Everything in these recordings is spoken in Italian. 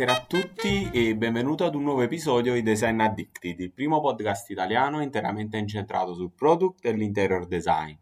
Buonasera a tutti e benvenuto ad un nuovo episodio di Design Addicted, il primo podcast italiano interamente incentrato sul product e l'interior design.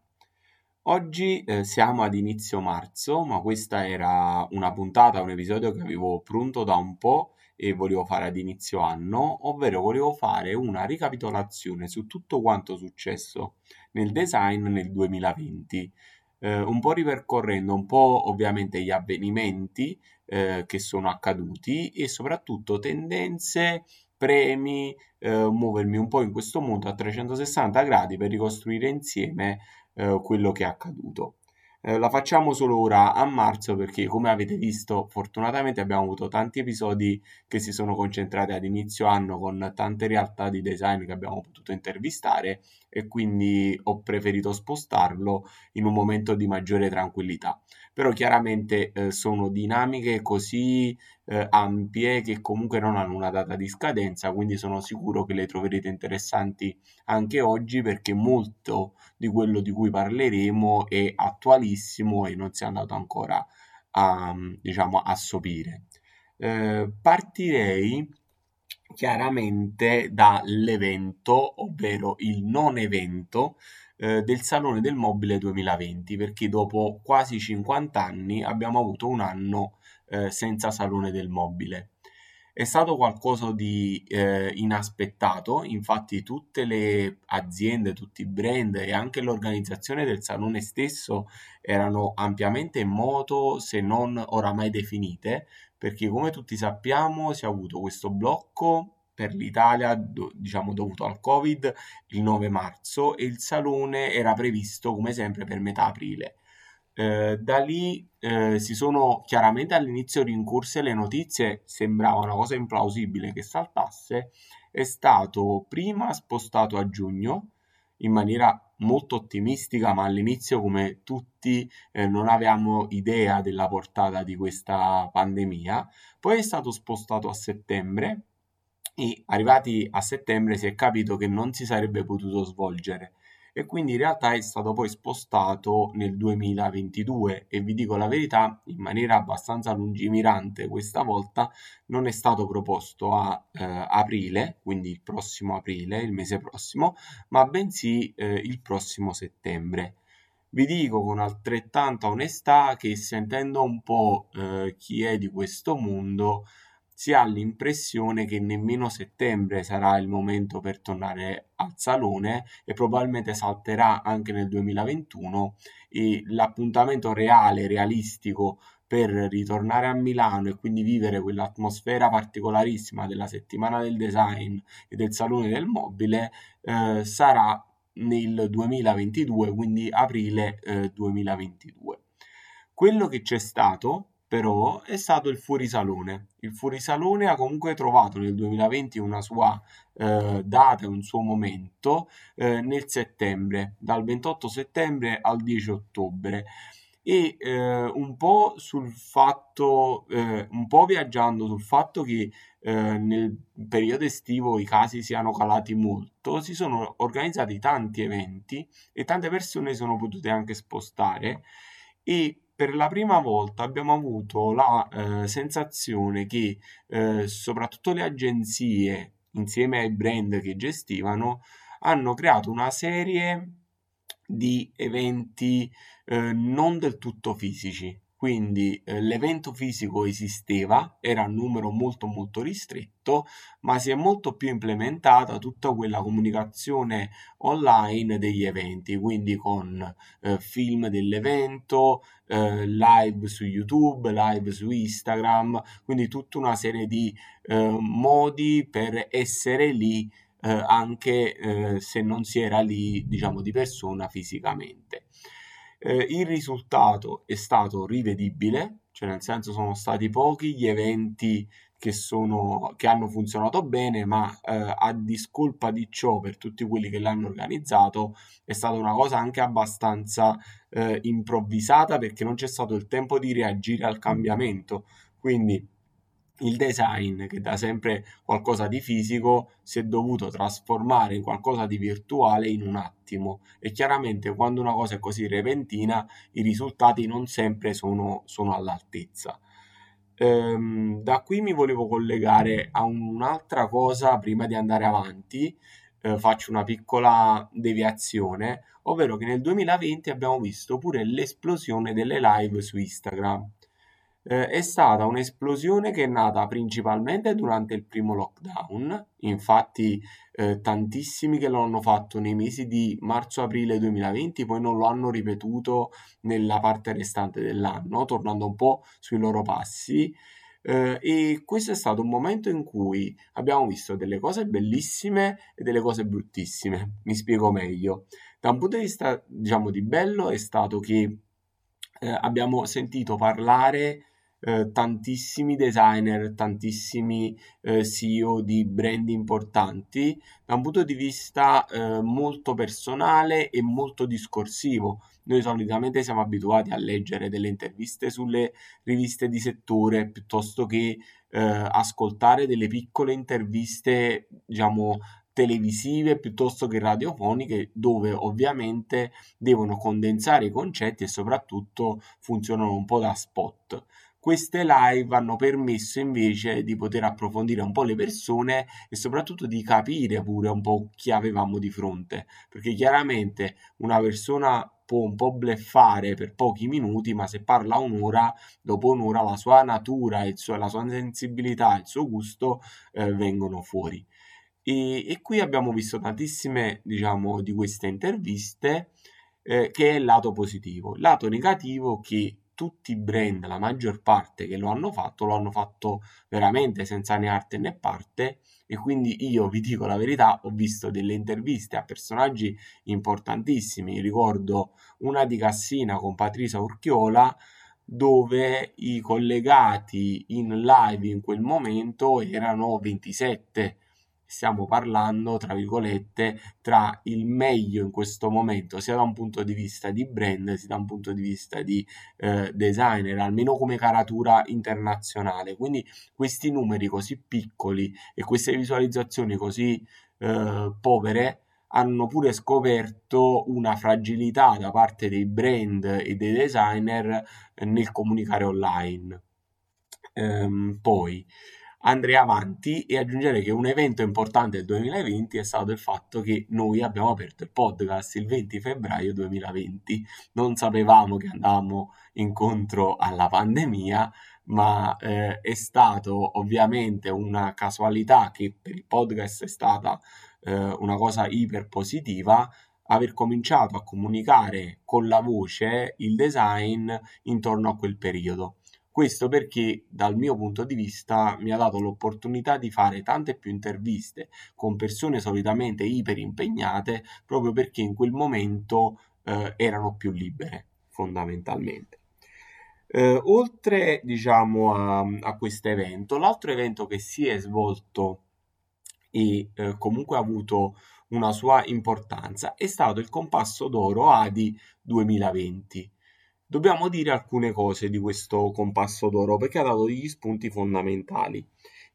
Oggi eh, siamo ad inizio marzo, ma questa era una puntata, un episodio che avevo pronto da un po' e volevo fare ad inizio anno, ovvero volevo fare una ricapitolazione su tutto quanto successo nel design nel 2020, eh, un po' ripercorrendo un po' ovviamente gli avvenimenti eh, che sono accaduti e soprattutto tendenze, premi, eh, muovermi un po' in questo mondo a 360 gradi per ricostruire insieme eh, quello che è accaduto. Eh, la facciamo solo ora a marzo perché come avete visto fortunatamente abbiamo avuto tanti episodi che si sono concentrati ad inizio anno con tante realtà di design che abbiamo potuto intervistare e quindi ho preferito spostarlo in un momento di maggiore tranquillità. Però chiaramente eh, sono dinamiche così eh, ampie che comunque non hanno una data di scadenza, quindi sono sicuro che le troverete interessanti anche oggi perché molto di quello di cui parleremo è attualissimo e non si è andato ancora a, diciamo, a sopire. Eh, partirei chiaramente dall'evento, ovvero il non evento eh, del Salone del Mobile 2020, perché dopo quasi 50 anni abbiamo avuto un anno eh, senza Salone del Mobile. È stato qualcosa di eh, inaspettato, infatti tutte le aziende, tutti i brand e anche l'organizzazione del salone stesso erano ampiamente in moto, se non oramai definite, perché come tutti sappiamo si è avuto questo blocco per l'Italia, do, diciamo dovuto al Covid, il 9 marzo e il salone era previsto come sempre per metà aprile. Eh, da lì eh, si sono chiaramente all'inizio rincorse le notizie, sembrava una cosa implausibile che saltasse, è stato prima spostato a giugno in maniera molto ottimistica, ma all'inizio come tutti eh, non avevamo idea della portata di questa pandemia, poi è stato spostato a settembre e arrivati a settembre si è capito che non si sarebbe potuto svolgere. E quindi in realtà è stato poi spostato nel 2022 e vi dico la verità in maniera abbastanza lungimirante questa volta non è stato proposto a eh, aprile quindi il prossimo aprile il mese prossimo ma bensì eh, il prossimo settembre. Vi dico con altrettanta onestà che sentendo un po' eh, chi è di questo mondo si ha l'impressione che nemmeno settembre sarà il momento per tornare al salone e probabilmente salterà anche nel 2021 e l'appuntamento reale, realistico per ritornare a Milano e quindi vivere quell'atmosfera particolarissima della settimana del design e del salone del mobile eh, sarà nel 2022, quindi aprile eh, 2022. Quello che c'è stato però è stato il fuorisalone. Il fuorisalone ha comunque trovato nel 2020 una sua eh, data un suo momento eh, nel settembre, dal 28 settembre al 10 ottobre e eh, un po' sul fatto, eh, un po' viaggiando sul fatto che eh, nel periodo estivo i casi siano calati molto, si sono organizzati tanti eventi e tante persone sono potute anche spostare e per la prima volta abbiamo avuto la eh, sensazione che eh, soprattutto le agenzie, insieme ai brand che gestivano, hanno creato una serie di eventi eh, non del tutto fisici, quindi eh, l'evento fisico esisteva, era un numero molto molto ristretto, ma si è molto più implementata tutta quella comunicazione online degli eventi, quindi con eh, film dell'evento, eh, live su YouTube, live su Instagram, quindi tutta una serie di eh, modi per essere lì eh, anche eh, se non si era lì, diciamo, di persona fisicamente. Eh, il risultato è stato rivedibile, cioè nel senso sono stati pochi gli eventi che, sono, che hanno funzionato bene, ma eh, a discolpa di ciò, per tutti quelli che l'hanno organizzato, è stata una cosa anche abbastanza eh, improvvisata perché non c'è stato il tempo di reagire al cambiamento. Quindi il design, che da sempre qualcosa di fisico, si è dovuto trasformare in qualcosa di virtuale in un attimo e chiaramente quando una cosa è così repentina i risultati non sempre sono, sono all'altezza. Ehm, da qui mi volevo collegare a un'altra cosa prima di andare avanti. Eh, faccio una piccola deviazione, ovvero che nel 2020 abbiamo visto pure l'esplosione delle live su Instagram. Eh, è stata un'esplosione che è nata principalmente durante il primo lockdown, infatti eh, tantissimi che lo hanno fatto nei mesi di marzo-aprile 2020 poi non lo hanno ripetuto nella parte restante dell'anno, tornando un po' sui loro passi. Eh, e questo è stato un momento in cui abbiamo visto delle cose bellissime e delle cose bruttissime. Mi spiego meglio. Da un punto di vista, diciamo, di bello è stato che eh, abbiamo sentito parlare eh, tantissimi designer, tantissimi eh, CEO di brand importanti da un punto di vista eh, molto personale e molto discorsivo. Noi solitamente siamo abituati a leggere delle interviste sulle riviste di settore piuttosto che eh, ascoltare delle piccole interviste, diciamo, televisive piuttosto che radiofoniche dove ovviamente devono condensare i concetti e soprattutto funzionano un po' da spot. Queste live hanno permesso invece di poter approfondire un po' le persone e soprattutto di capire pure un po' chi avevamo di fronte, perché chiaramente una persona può un po' bleffare per pochi minuti, ma se parla un'ora, dopo un'ora la sua natura, suo, la sua sensibilità, il suo gusto eh, vengono fuori. E, e, qui abbiamo visto tantissime, diciamo, di queste interviste eh, che è il lato positivo. Il lato negativo che tutti i brand, la maggior parte che lo hanno fatto, lo hanno fatto veramente senza né arte né parte. E quindi io vi dico la verità, ho visto delle interviste a personaggi importantissimi, ricordo una di Cassina con Patricia Urchiola dove i collegati in live in quel momento erano 27 stiamo parlando, tra virgolette, tra il meglio in questo momento, sia da un punto di vista di brand, sia da un punto di vista di eh, designer, almeno come caratura internazionale. Quindi questi numeri così piccoli e queste visualizzazioni così eh, povere hanno pure scoperto una fragilità da parte dei brand e dei designer nel comunicare online. Ehm, poi andrei avanti e aggiungere che un evento importante del 2020 è stato il fatto che noi abbiamo aperto il podcast il 20 febbraio 2020. Non sapevamo che andavamo incontro alla pandemia, ma eh, è stato ovviamente una casualità che per il podcast è stata eh, una cosa iper positiva aver cominciato a comunicare con la voce il design intorno a quel periodo. Questo perché dal mio punto di vista mi ha dato l'opportunità di fare tante più interviste con persone solitamente iper impegnate proprio perché in quel momento eh, erano più libere fondamentalmente. Eh, oltre diciamo a, a questo evento, l'altro evento che si è svolto e eh, comunque ha avuto una sua importanza è stato il Compasso d'Oro ADI 2020 Dobbiamo dire alcune cose di questo compasso d'oro perché ha dato degli spunti fondamentali.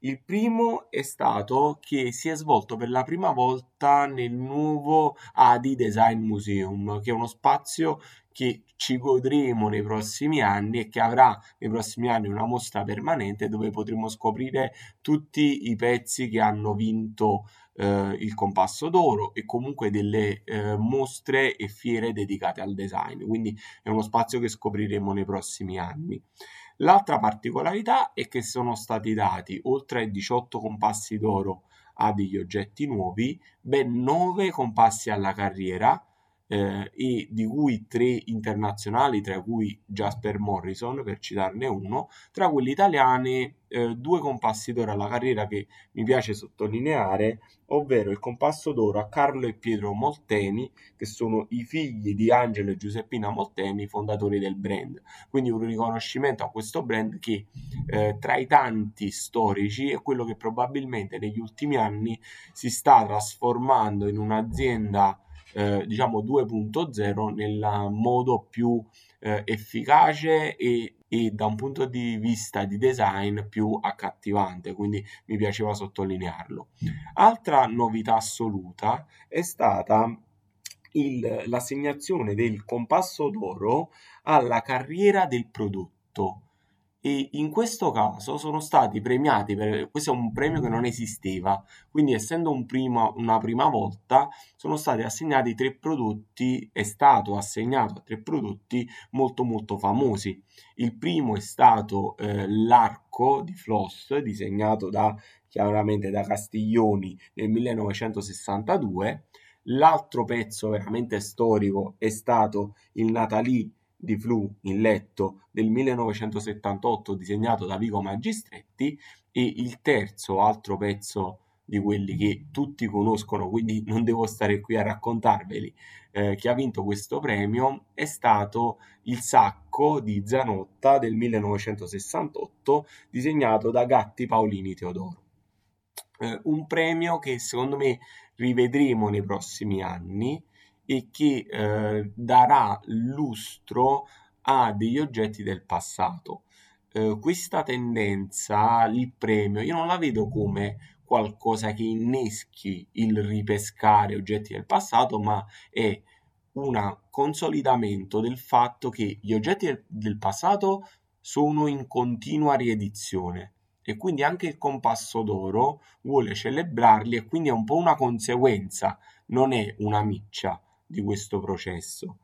Il primo è stato che si è svolto per la prima volta nel nuovo ADI Design Museum, che è uno spazio che ci godremo nei prossimi anni e che avrà nei prossimi anni una mostra permanente dove potremo scoprire tutti i pezzi che hanno vinto eh, il compasso d'oro e comunque delle eh, mostre e fiere dedicate al design, quindi è uno spazio che scopriremo nei prossimi anni. L'altra particolarità è che sono stati dati oltre ai 18 compassi d'oro a degli oggetti nuovi, ben 9 compassi alla carriera eh, e di cui tre internazionali, tra cui Jasper Morrison, per citarne uno, tra quelli italiani eh, due compassi d'oro alla carriera che mi piace sottolineare, ovvero il compasso d'oro a Carlo e Pietro Molteni, che sono i figli di Angelo e Giuseppina Molteni, fondatori del brand. Quindi un riconoscimento a questo brand che eh, tra i tanti storici è quello che probabilmente negli ultimi anni si sta trasformando in un'azienda eh, diciamo 2.0 nel modo più eh, efficace e, e, da un punto di vista di design più accattivante, quindi mi piaceva sottolinearlo. Altra novità assoluta è stata il, l'assegnazione del compasso d'oro alla carriera del prodotto. E in questo caso sono stati premiati, per, questo è un premio che non esisteva, quindi essendo un prima, una prima volta sono stati assegnati tre prodotti, è stato assegnato a tre prodotti molto molto famosi. Il primo è stato eh, l'arco di Floss, disegnato da, chiaramente da Castiglioni nel 1962. L'altro pezzo veramente storico è stato il Natalie di Flu in letto del 1978 disegnato da Vico Magistretti e il terzo altro pezzo di quelli che tutti conoscono, quindi non devo stare qui a raccontarveli, eh, che ha vinto questo premio, è stato il sacco di Zanotta del 1968 disegnato da Gatti Paolini Teodoro. Eh, un premio che secondo me rivedremo nei prossimi anni e che eh, darà lustro a degli oggetti del passato. Eh, questa tendenza, il premio, io non la vedo come qualcosa che inneschi il ripescare oggetti del passato, ma è un consolidamento del fatto che gli oggetti del, del passato sono in continua riedizione e quindi anche il compasso d'oro vuole celebrarli e quindi è un po' una conseguenza, non è una miccia di questo processo.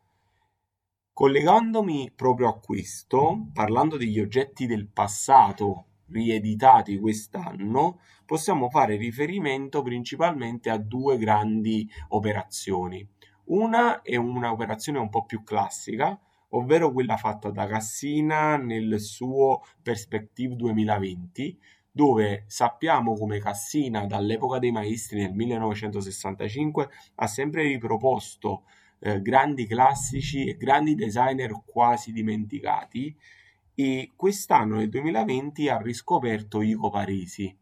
Collegandomi proprio a questo, parlando degli oggetti del passato rieditati quest'anno, possiamo fare riferimento principalmente a due grandi operazioni. Una è un'operazione un po' più classica, ovvero quella fatta da Cassina nel suo Perspective 2020, dove sappiamo come Cassina dall'epoca dei maestri nel 1965 ha sempre riproposto eh, grandi classici e grandi designer quasi dimenticati. E quest'anno nel 2020 ha riscoperto Ico Parisi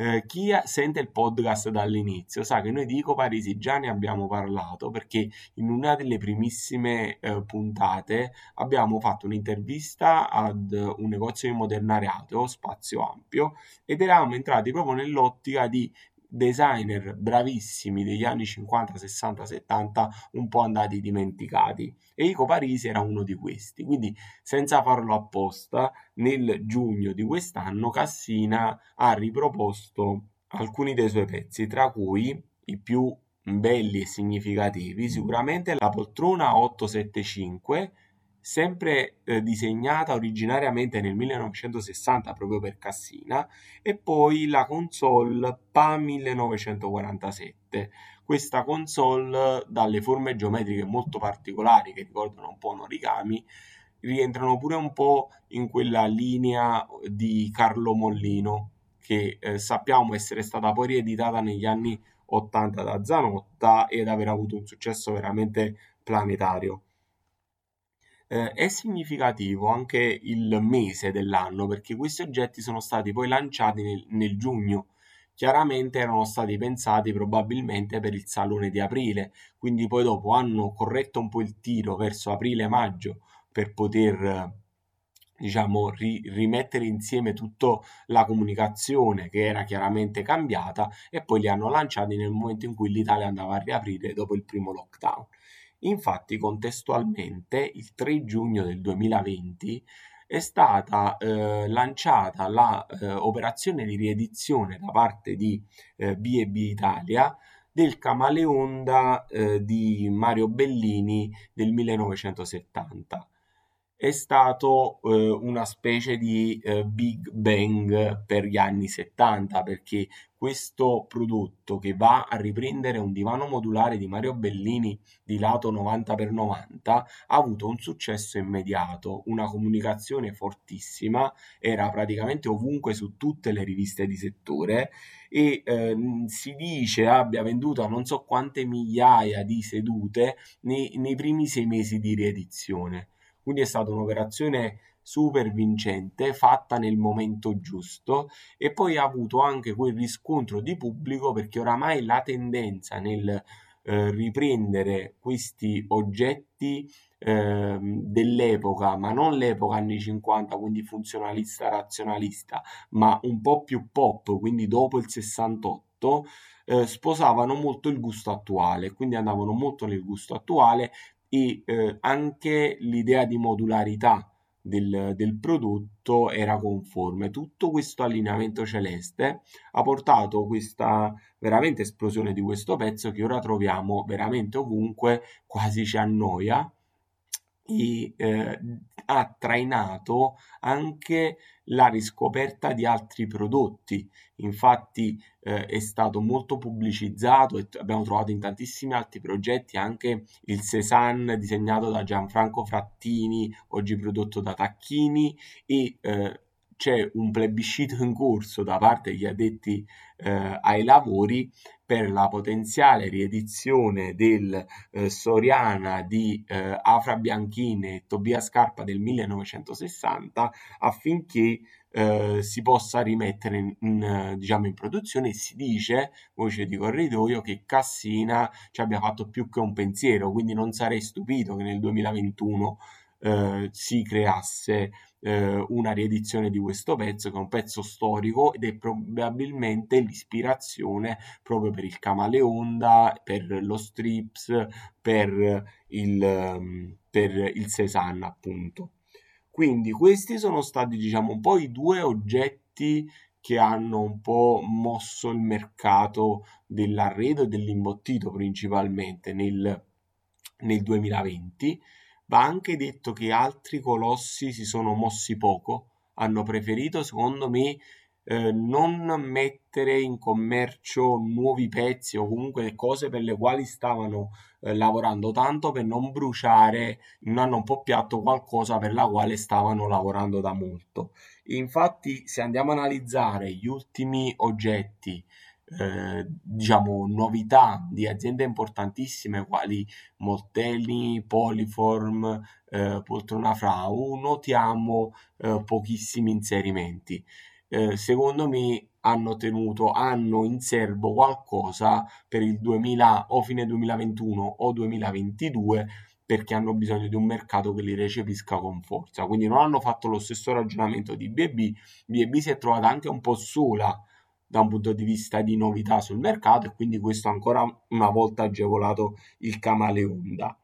eh, chi sente il podcast dall'inizio sa che noi di Ico ne abbiamo parlato perché in una delle primissime eh, puntate abbiamo fatto un'intervista ad un negozio di modernariato, spazio ampio, ed eravamo entrati proprio nell'ottica di designer bravissimi degli anni 50, 60, 70 un po' andati dimenticati. E Ico Parisi era uno di questi. Quindi senza farlo apposta nel giugno di quest'anno Cassina ha riproposto alcuni dei suoi pezzi tra cui i più belli e significativi sicuramente la poltrona 875 sempre eh, disegnata originariamente nel 1960 proprio per Cassina, e poi la console PA 1947. Questa console, dalle forme geometriche molto particolari che ricordano un po' un origami, rientrano pure un po' in quella linea di Carlo Mollino, che eh, sappiamo essere stata poi rieditata negli anni 80 da Zanotta ed aver avuto un successo veramente planetario. Eh, è significativo anche il mese dell'anno perché questi oggetti sono stati poi lanciati nel, nel giugno. Chiaramente erano stati pensati probabilmente per il salone di aprile, quindi poi dopo hanno corretto un po' il tiro verso aprile-maggio per poter diciamo, ri- rimettere insieme tutta la comunicazione che era chiaramente cambiata e poi li hanno lanciati nel momento in cui l'Italia andava a riaprire dopo il primo lockdown. Infatti, contestualmente, il 3 giugno del 2020 è stata eh, lanciata l'operazione eh, di riedizione da parte di eh, B&B Italia del Camaleonda eh, di Mario Bellini del 1970 è stato eh, una specie di eh, Big Bang per gli anni 70 perché questo prodotto che va a riprendere un divano modulare di Mario Bellini di lato 90x90 ha avuto un successo immediato, una comunicazione fortissima, era praticamente ovunque su tutte le riviste di settore e eh, si dice abbia venduto non so quante migliaia di sedute nei, nei primi sei mesi di riedizione quindi è stata un'operazione super vincente, fatta nel momento giusto e poi ha avuto anche quel riscontro di pubblico perché oramai la tendenza nel eh, riprendere questi oggetti eh, dell'epoca, ma non l'epoca anni 50, quindi funzionalista, razionalista, ma un po' più pop, quindi dopo il 68, eh, sposavano molto il gusto attuale, quindi andavano molto nel gusto attuale e eh, anche l'idea di modularità del, del prodotto era conforme. Tutto questo allineamento celeste ha portato questa veramente esplosione di questo pezzo che ora troviamo veramente ovunque, quasi ci annoia e eh, ha trainato anche la riscoperta di altri prodotti. Infatti eh, è stato molto pubblicizzato e abbiamo trovato in tantissimi altri progetti anche il Cézanne disegnato da Gianfranco Frattini, oggi prodotto da Tacchini e eh, c'è un plebiscito in corso da parte degli addetti eh, ai lavori per la potenziale riedizione del eh, Soriana di eh, Afra Bianchini e Tobia Scarpa del 1960 affinché eh, si possa rimettere in, in, diciamo in produzione. Si dice, voce di corridoio, che Cassina ci abbia fatto più che un pensiero, quindi non sarei stupito che nel 2021 eh, si creasse eh, una riedizione di questo pezzo, che è un pezzo storico ed è probabilmente l'ispirazione proprio per il Camaleonda, per lo Strips, per il, ehm, per il Cézanne, appunto. Quindi questi sono stati, diciamo, un po' i due oggetti che hanno un po' mosso il mercato dell'arredo e dell'imbottito principalmente nel, nel 2020 Va anche detto che altri colossi si sono mossi poco, hanno preferito, secondo me, eh, non mettere in commercio nuovi pezzi o comunque cose per le quali stavano eh, lavorando tanto per non bruciare in un anno un po' piatto qualcosa per la quale stavano lavorando da molto. Infatti, se andiamo a analizzare gli ultimi oggetti eh, diciamo, novità di aziende importantissime quali Molteni, Poliform, eh, Poltrona Frau, notiamo eh, pochissimi inserimenti. Eh, secondo me hanno tenuto, hanno in serbo qualcosa per il 2000 o fine 2021 o 2022 perché hanno bisogno di un mercato che li recepisca con forza. Quindi non hanno fatto lo stesso ragionamento di BB. BB si è trovata anche un po' sola da un punto di vista di novità sul mercato e quindi questo ancora una volta agevolato il camaleonda.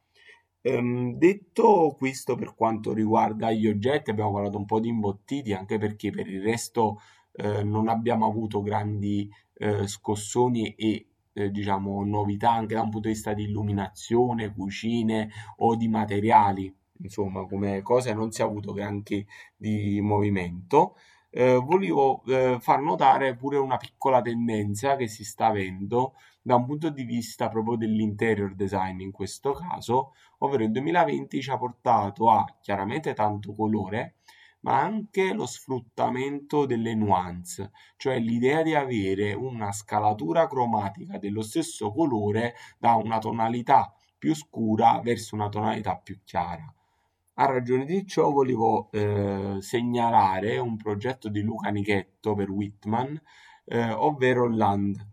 Ehm, detto questo per quanto riguarda gli oggetti, abbiamo parlato un po' di imbottiti anche perché per il resto eh, non abbiamo avuto grandi eh, scossoni e eh, diciamo novità anche da un punto di vista di illuminazione, cucine o di materiali, insomma come cose non si è avuto granché di movimento eh, volevo eh, far notare pure una piccola tendenza che si sta avendo da un punto di vista proprio dell'interior design in questo caso, ovvero il 2020 ci ha portato a chiaramente tanto colore, ma anche lo sfruttamento delle nuance, cioè l'idea di avere una scalatura cromatica dello stesso colore da una tonalità più scura verso una tonalità più chiara. A ragione di ciò volevo eh, segnalare un progetto di Luca Nichetto per Whitman, eh, ovvero Land.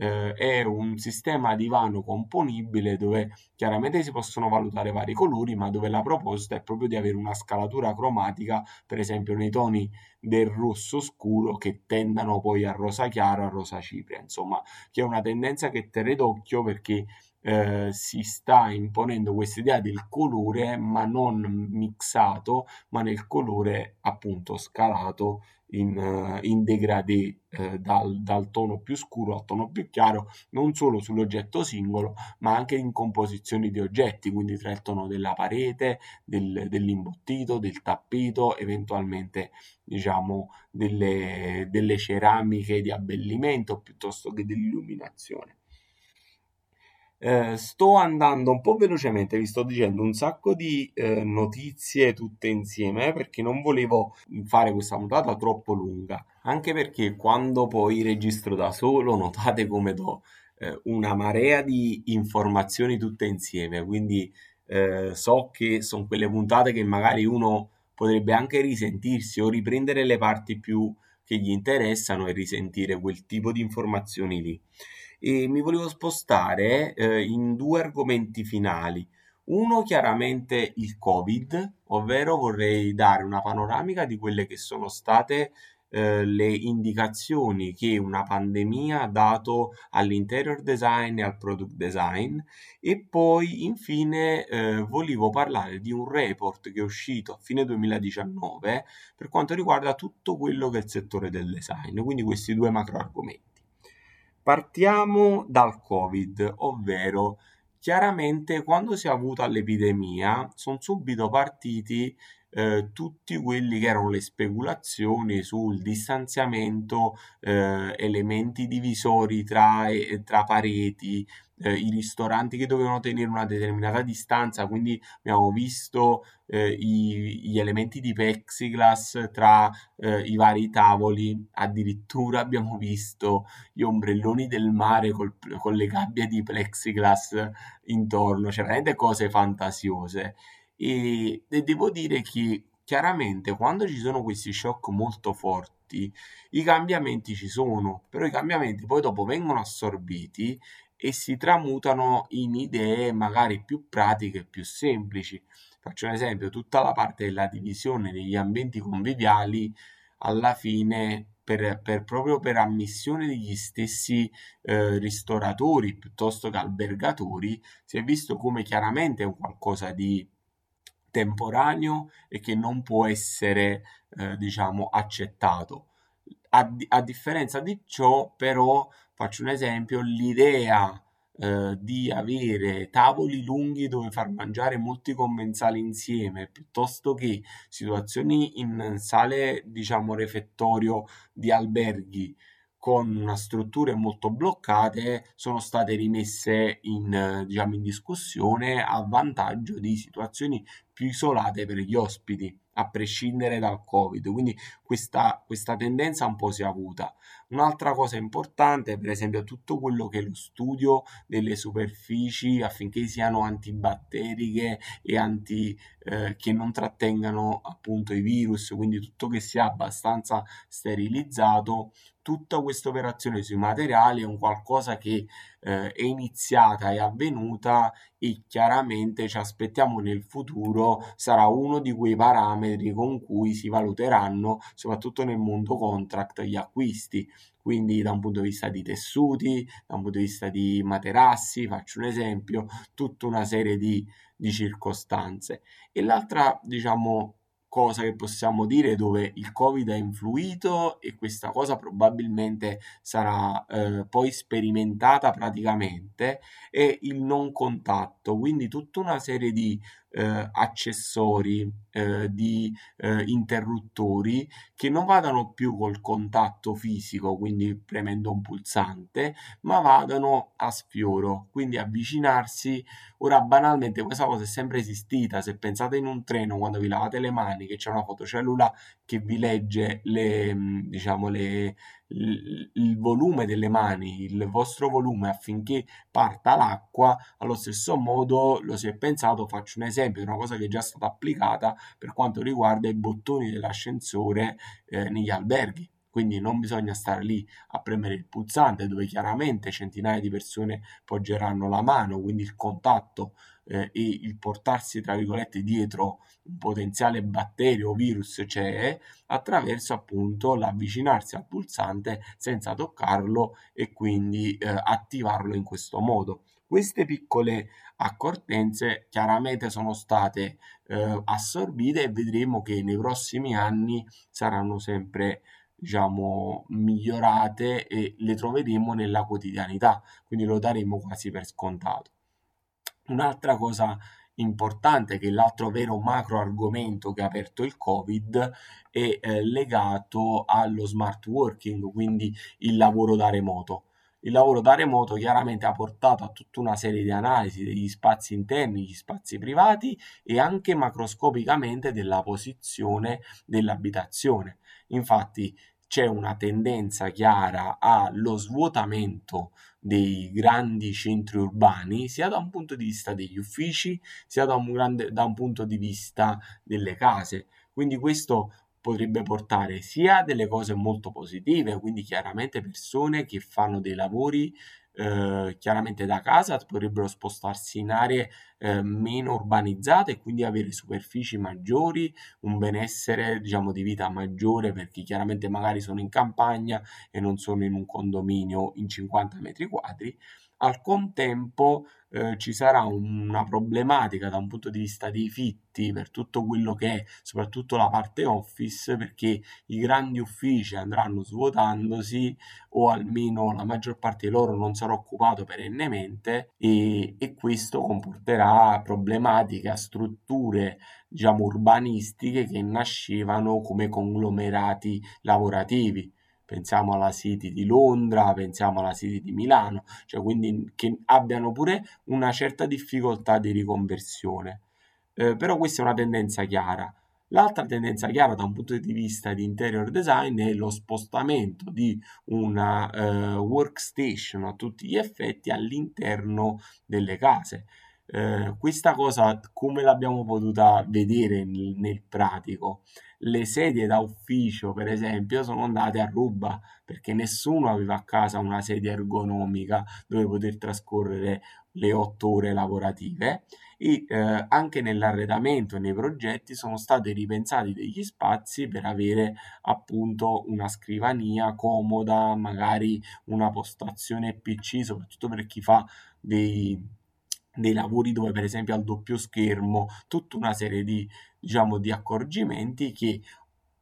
Eh, è un sistema di vano componibile dove chiaramente si possono valutare vari colori, ma dove la proposta è proprio di avere una scalatura cromatica, per esempio nei toni del rosso scuro che tendano poi a rosa chiaro, a rosa cipria, insomma, che è una tendenza che terrei d'occhio perché eh, si sta imponendo questa idea del colore, ma non mixato, ma nel colore appunto scalato in, uh, in degradé uh, dal, dal, tono più scuro al tono più chiaro, non solo sull'oggetto singolo, ma anche in composizioni di oggetti, quindi tra il tono della parete, del, dell'imbottito, del tappeto, eventualmente diciamo delle, delle ceramiche di abbellimento piuttosto che dell'illuminazione. Eh, sto andando un po' velocemente, vi sto dicendo un sacco di eh, notizie tutte insieme perché non volevo fare questa puntata troppo lunga, anche perché quando poi registro da solo notate come do eh, una marea di informazioni tutte insieme, quindi eh, so che sono quelle puntate che magari uno potrebbe anche risentirsi o riprendere le parti più che gli interessano e risentire quel tipo di informazioni lì e mi volevo spostare eh, in due argomenti finali. Uno chiaramente il Covid, ovvero vorrei dare una panoramica di quelle che sono state eh, le indicazioni che una pandemia ha dato all'interior design e al product design e poi infine eh, volevo parlare di un report che è uscito a fine 2019 per quanto riguarda tutto quello che è il settore del design, quindi questi due macro argomenti. Partiamo dal Covid, ovvero chiaramente quando si è avuta l'epidemia sono subito partiti eh, tutti quelli che erano le speculazioni sul distanziamento, eh, elementi divisori tra, eh, tra pareti, eh, i ristoranti che dovevano tenere una determinata distanza, quindi abbiamo visto eh, i, gli elementi di plexiglass tra eh, i vari tavoli, addirittura abbiamo visto gli ombrelloni del mare col, con le gabbie di plexiglass intorno, cioè veramente cose fantasiose. E, e devo dire che chiaramente quando ci sono questi shock molto forti, i cambiamenti ci sono, però i cambiamenti poi dopo vengono assorbiti e si tramutano in idee magari più pratiche, più semplici. Faccio un esempio, tutta la parte della divisione degli ambienti conviviali, alla fine, per, per proprio per ammissione degli stessi eh, ristoratori piuttosto che albergatori, si è visto come chiaramente è un qualcosa di temporaneo e che non può essere, eh, diciamo, accettato. A, a, differenza di ciò, però, faccio un esempio, l'idea eh, di avere tavoli lunghi dove far mangiare molti commensali insieme, piuttosto che situazioni in sale, diciamo, refettorio di alberghi con strutture molto bloccate sono state rimesse in, diciamo, in discussione a vantaggio di situazioni più isolate per gli ospiti a prescindere dal covid. Quindi questa, questa tendenza un po' si è avuta. Un'altra cosa importante per esempio tutto quello che è lo studio delle superfici affinché siano antibatteriche e anti eh, che non trattengano appunto i virus quindi tutto che sia abbastanza sterilizzato tutta questa operazione sui materiali è un qualcosa che eh, è iniziata, è avvenuta e chiaramente ci aspettiamo nel futuro sarà uno di quei parametri con cui si valuteranno soprattutto nel mondo contract gli acquisti quindi da un punto di vista di tessuti, da un punto di vista di materassi, faccio un esempio, tutta una serie di, di circostanze. E l'altra, diciamo, cosa che possiamo dire dove il Covid ha influito e questa cosa probabilmente sarà eh, poi sperimentata praticamente è il non contatto, quindi tutta una serie di eh, accessori, eh, di eh, interruttori che non vadano più col contatto fisico, quindi premendo un pulsante, ma vadano a sfioro, quindi avvicinarsi. Ora, banalmente, questa cosa è sempre esistita. Se pensate in un treno quando vi lavate le mani, che c'è una fotocellula che vi legge le, diciamo, le, il, il volume delle mani, il vostro volume affinché parta l'acqua, allo stesso modo lo si è pensato, faccio un esempio, una cosa che è già stata applicata per quanto riguarda i bottoni dell'ascensore eh, negli alberghi. Quindi non bisogna stare lì a premere il pulsante dove chiaramente centinaia di persone poggeranno la mano, quindi il contatto eh, e il portarsi tra virgolette dietro un potenziale batterio o virus c'è attraverso appunto l'avvicinarsi al pulsante senza toccarlo e quindi eh, attivarlo in questo modo. Queste piccole accortenze chiaramente sono state eh, assorbite e vedremo che nei prossimi anni saranno sempre diciamo migliorate e le troveremo nella quotidianità, quindi lo daremo quasi per scontato. Un'altra cosa importante, che è l'altro vero macro argomento che ha aperto il Covid, è eh, legato allo smart working, quindi il lavoro da remoto. Il lavoro da remoto chiaramente ha portato a tutta una serie di analisi degli spazi interni, gli spazi privati e anche macroscopicamente della posizione dell'abitazione. Infatti c'è una tendenza chiara allo svuotamento dei grandi centri urbani, sia da un punto di vista degli uffici, sia da un, grande, da un punto di vista delle case. Quindi questo potrebbe portare sia delle cose molto positive, quindi chiaramente persone che fanno dei lavori eh, chiaramente da casa, potrebbero spostarsi in aree eh, meno urbanizzate e quindi avere superfici maggiori, un benessere diciamo di vita maggiore perché chiaramente magari sono in campagna e non sono in un condominio in 50 metri quadri al contempo eh, ci sarà una problematica da un punto di vista dei fitti per tutto quello che è soprattutto la parte office perché i grandi uffici andranno svuotandosi o almeno la maggior parte di loro non sarà occupato perennemente e, e questo comporterà problematiche a strutture diciamo urbanistiche che nascevano come conglomerati lavorativi pensiamo alla City di Londra, pensiamo alla City di Milano, cioè quindi che abbiano pure una certa difficoltà di riconversione. Eh, però questa è una tendenza chiara. L'altra tendenza chiara da un punto di vista di interior design è lo spostamento di una uh, workstation a tutti gli effetti all'interno delle case. Eh, questa cosa come l'abbiamo potuta vedere nel, nel, pratico? Le sedie da ufficio, per esempio, sono andate a ruba perché nessuno aveva a casa una sedia ergonomica dove poter trascorrere le otto ore lavorative e eh, anche nell'arredamento e nei progetti sono stati ripensati degli spazi per avere appunto una scrivania comoda, magari una postazione PC, soprattutto per chi fa dei dei lavori dove per esempio al doppio schermo, tutta una serie di, diciamo, di accorgimenti che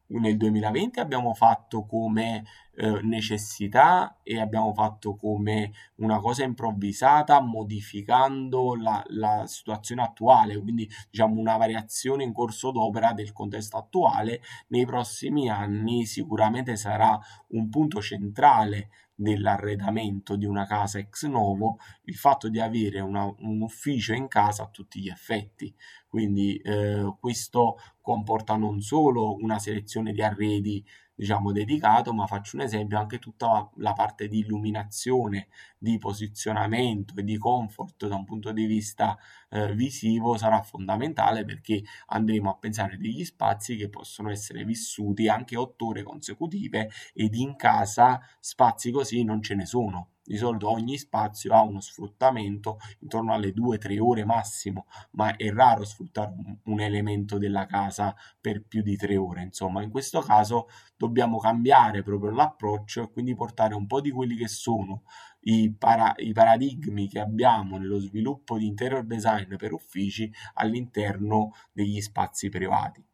nel 2020 abbiamo fatto come eh, necessità e abbiamo fatto come una cosa improvvisata modificando la, la, situazione attuale, quindi diciamo una variazione in corso d'opera del contesto attuale. Nei prossimi anni sicuramente sarà un punto centrale dell'arredamento di una casa ex novo il fatto di avere una, un ufficio in casa a tutti gli effetti. Quindi eh, questo comporta non solo una selezione di arredi diciamo dedicato, ma faccio un esempio anche tutta la, parte di illuminazione, di posizionamento e di comfort da un punto di vista eh, visivo sarà fondamentale perché andremo a pensare degli spazi che possono essere vissuti anche otto ore consecutive ed in casa spazi così non ce ne sono di solito ogni spazio ha uno sfruttamento intorno alle 2-3 ore massimo, ma è raro sfruttare un, elemento della casa per più di 3 ore. Insomma, in questo caso dobbiamo cambiare proprio l'approccio e quindi portare un po' di quelli che sono i, para- i paradigmi che abbiamo nello sviluppo di interior design per uffici all'interno degli spazi privati.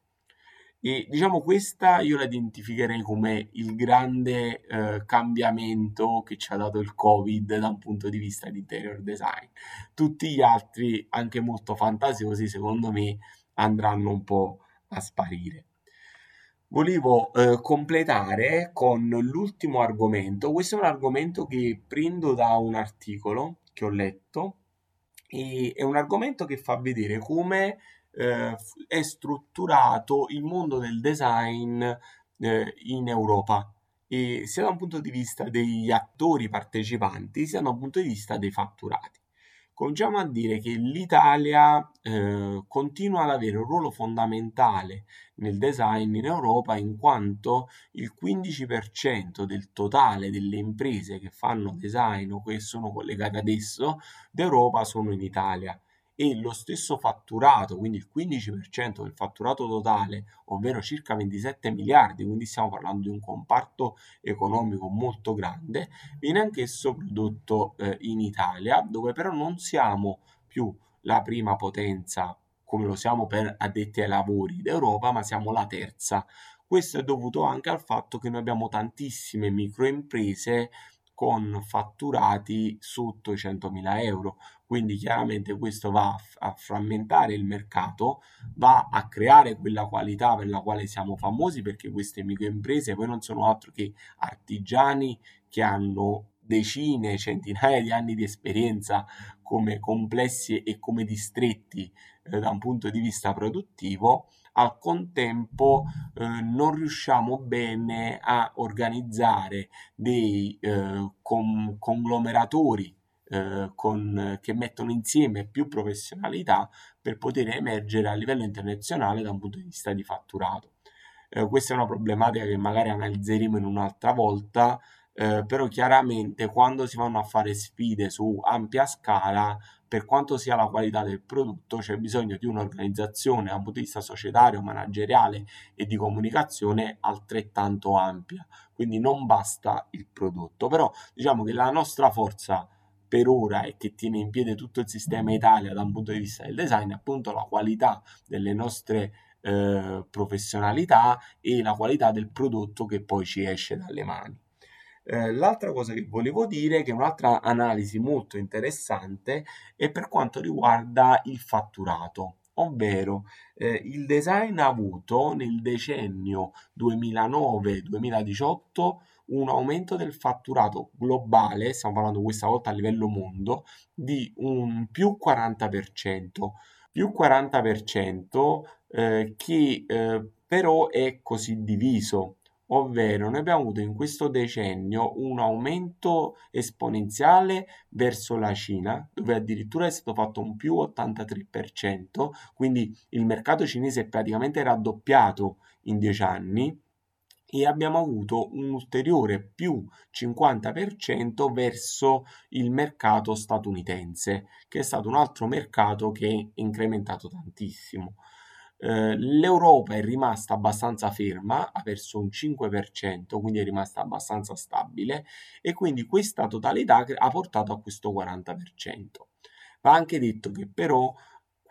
E diciamo questa io la identificherei come il grande eh, cambiamento che ci ha dato il Covid da un punto di vista di interior design. Tutti gli altri, anche molto fantasiosi, secondo me andranno un po' a sparire. Volevo eh, completare con l'ultimo argomento. Questo è un argomento che prendo da un articolo che ho letto e è un argomento che fa vedere come eh, è strutturato il mondo del design eh, in Europa, e sia da un punto di vista degli attori partecipanti, sia da un punto di vista dei fatturati. Cominciamo a dire che l'Italia eh, continua ad avere un ruolo fondamentale nel design in Europa in quanto il 15% del totale delle imprese che fanno design o che sono collegate ad esso d'Europa sono in Italia e lo stesso fatturato, quindi il 15% del fatturato totale, ovvero circa 27 miliardi, quindi stiamo parlando di un comparto economico molto grande, viene anch'esso prodotto eh, in Italia, dove però non siamo più la prima potenza come lo siamo per addetti ai lavori d'Europa, ma siamo la terza. Questo è dovuto anche al fatto che noi abbiamo tantissime microimprese con fatturati sotto i 100.000 euro. Quindi chiaramente questo va a frammentare il mercato, va a creare quella qualità per la quale siamo famosi perché queste microimprese poi non sono altro che artigiani che hanno decine, centinaia di anni di esperienza come complessi e come distretti eh, da un punto di vista produttivo al contempo eh, non riusciamo bene a organizzare dei eh, con, conglomeratori eh, con, che mettono insieme più professionalità per poter emergere a livello internazionale da un punto di vista di fatturato. Eh, questa è una problematica che magari analizzeremo in un'altra volta, eh, però chiaramente quando si vanno a fare sfide su ampia scala, per quanto sia la qualità del prodotto, c'è bisogno di un'organizzazione da un punto di vista societario, manageriale e di comunicazione altrettanto ampia. Quindi non basta il prodotto, però diciamo che la nostra forza per ora e che tiene in piedi tutto il sistema Italia da un punto di vista del design appunto la qualità delle nostre eh, professionalità e la qualità del prodotto che poi ci esce dalle mani. Eh, l'altra cosa che volevo dire, che è un'altra analisi molto interessante, è per quanto riguarda il fatturato, ovvero eh, il design ha avuto nel decennio 2009-2018 un aumento del fatturato globale, stiamo parlando questa volta a livello mondo, di un più 40%, più 40% eh, che eh, però è così diviso ovvero noi abbiamo avuto in questo decennio un aumento esponenziale verso la Cina, dove addirittura è stato fatto un più 83%, quindi il mercato cinese è praticamente raddoppiato in 10 anni e abbiamo avuto un ulteriore più 50% verso il mercato statunitense, che è stato un altro mercato che è incrementato tantissimo. Eh, L'Europa è rimasta abbastanza ferma, ha perso un 5%, quindi è rimasta abbastanza stabile e quindi questa totalità ha portato a questo 40%. Va anche detto che però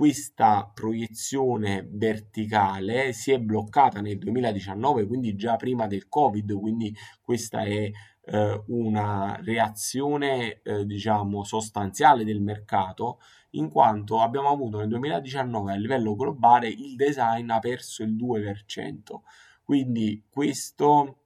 questa proiezione verticale si è bloccata nel 2019, quindi già prima del Covid, quindi questa è eh, una reazione eh, diciamo sostanziale del mercato in quanto abbiamo avuto nel 2019 a livello globale il design ha perso il 2%, quindi questo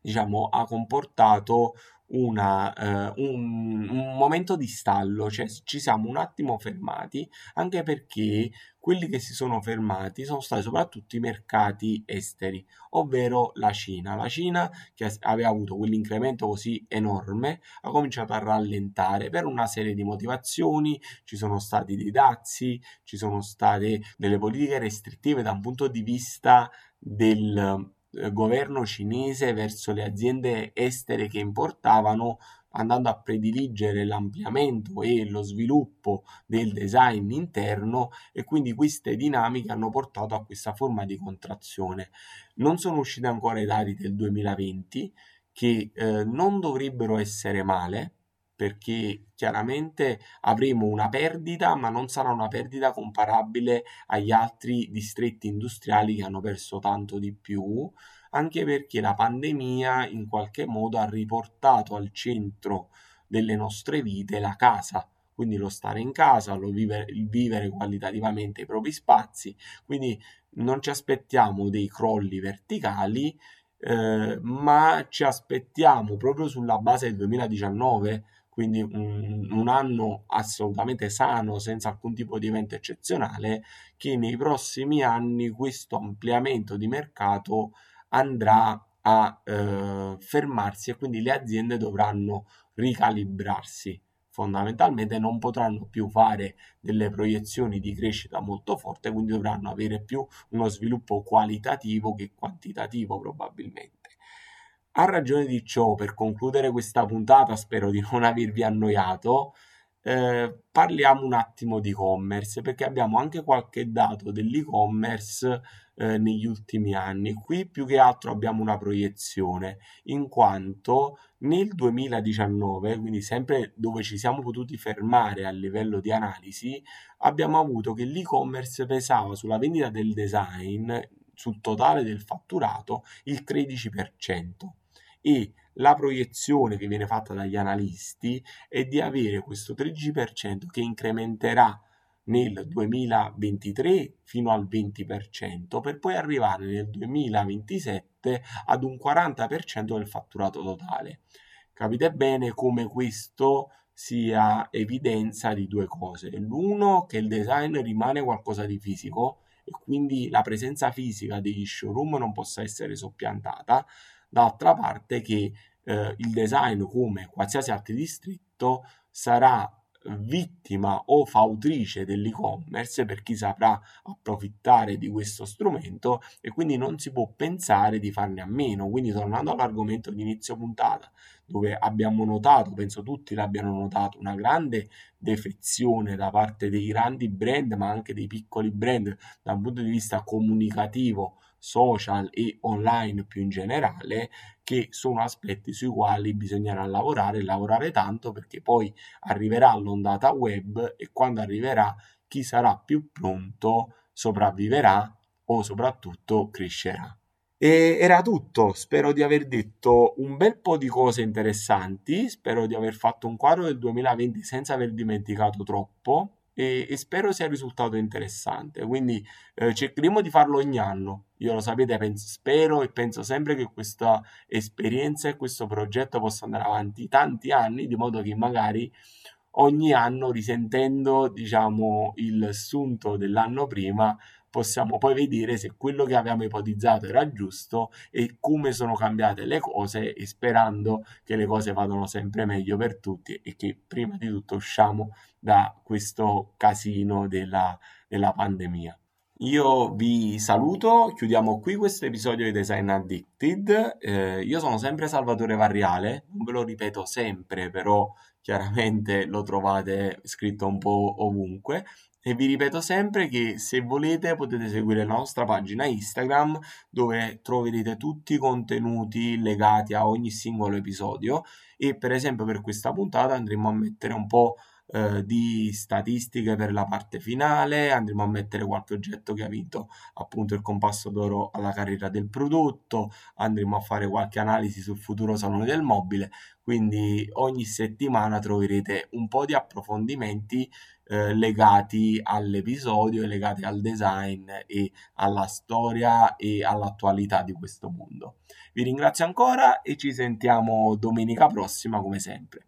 diciamo, ha comportato una, eh, un, un, momento di stallo, cioè ci siamo un attimo fermati, anche perché quelli che si sono fermati sono stati soprattutto i mercati esteri, ovvero la Cina. La Cina, che aveva avuto quell'incremento così enorme, ha cominciato a rallentare per una serie di motivazioni, ci sono stati dei dazi, ci sono state delle politiche restrittive da un punto di vista del governo cinese verso le aziende estere che importavano andando a prediligere l'ampliamento e lo sviluppo del design interno e quindi queste dinamiche hanno portato a questa forma di contrazione. Non sono usciti ancora i dati del 2020 che eh, non dovrebbero essere male perché chiaramente avremo una perdita, ma non sarà una perdita comparabile agli altri distretti industriali che hanno perso tanto di più, anche perché la pandemia in qualche modo ha riportato al centro delle nostre vite la casa, quindi lo stare in casa, lo vivere, vivere qualitativamente i propri spazi, quindi non ci aspettiamo dei crolli verticali, eh, ma ci aspettiamo proprio sulla base del 2019 quindi un, un, anno assolutamente sano, senza alcun tipo di evento eccezionale, che nei prossimi anni questo ampliamento di mercato andrà a eh, fermarsi e quindi le aziende dovranno ricalibrarsi. Fondamentalmente non potranno più fare delle proiezioni di crescita molto forte, quindi dovranno avere più uno sviluppo qualitativo che quantitativo probabilmente. A ragione di ciò, per concludere questa puntata, spero di non avervi annoiato, eh, parliamo un attimo di e-commerce perché abbiamo anche qualche dato dell'e-commerce eh, negli ultimi anni. Qui più che altro abbiamo una proiezione, in quanto nel 2019, quindi sempre dove ci siamo potuti fermare a livello di analisi, abbiamo avuto che l'e-commerce pesava sulla vendita del design, sul totale del fatturato, il 13% e la proiezione che viene fatta dagli analisti è di avere questo 13% che incrementerà nel 2023 fino al 20% per poi arrivare nel 2027 ad un 40% del fatturato totale. Capite bene come questo sia evidenza di due cose. L'uno che il design rimane qualcosa di fisico e quindi la presenza fisica degli showroom non possa essere soppiantata D'altra parte che eh, il design, come qualsiasi altro distretto, sarà vittima o fautrice dell'e-commerce per chi saprà approfittare di questo strumento e quindi non si può pensare di farne a meno. Quindi tornando all'argomento di inizio puntata, dove abbiamo notato, penso tutti l'abbiano notato, una grande defezione da parte dei grandi brand, ma anche dei piccoli brand da un punto di vista comunicativo, social e online più in generale, che sono aspetti sui quali bisognerà lavorare lavorare tanto perché poi arriverà l'ondata web e quando arriverà chi sarà più pronto sopravviverà o soprattutto crescerà. E era tutto, spero di aver detto un bel po' di cose interessanti, spero di aver fatto un quadro del 2020 senza aver dimenticato troppo e, e spero sia risultato interessante. Quindi eh, cercheremo di farlo ogni anno. Io lo sapete, penso, spero e penso sempre che questa esperienza e questo progetto possa andare avanti tanti anni, di modo che magari ogni anno risentendo diciamo il sunto dell'anno prima possiamo poi vedere se quello che avevamo ipotizzato era giusto e come sono cambiate le cose e sperando che le cose vadano sempre meglio per tutti e che prima di tutto usciamo da questo casino della, della pandemia. Io vi saluto, chiudiamo qui questo episodio di Design Addicted. Eh, io sono sempre Salvatore Varriale, non ve lo ripeto sempre, però chiaramente lo trovate scritto un po' ovunque. E vi ripeto sempre che se volete potete seguire la nostra pagina Instagram dove troverete tutti i contenuti legati a ogni singolo episodio. E per esempio per questa puntata andremo a mettere un po' eh, di statistiche per la parte finale, andremo a mettere qualche oggetto che ha vinto appunto il compasso d'oro alla carriera del prodotto, andremo a fare qualche analisi sul futuro salone del mobile, quindi ogni settimana troverete un po' di approfondimenti eh, legati all'episodio, legati al design e alla storia e all'attualità di questo mondo. Vi ringrazio ancora e ci sentiamo domenica prossima come sempre.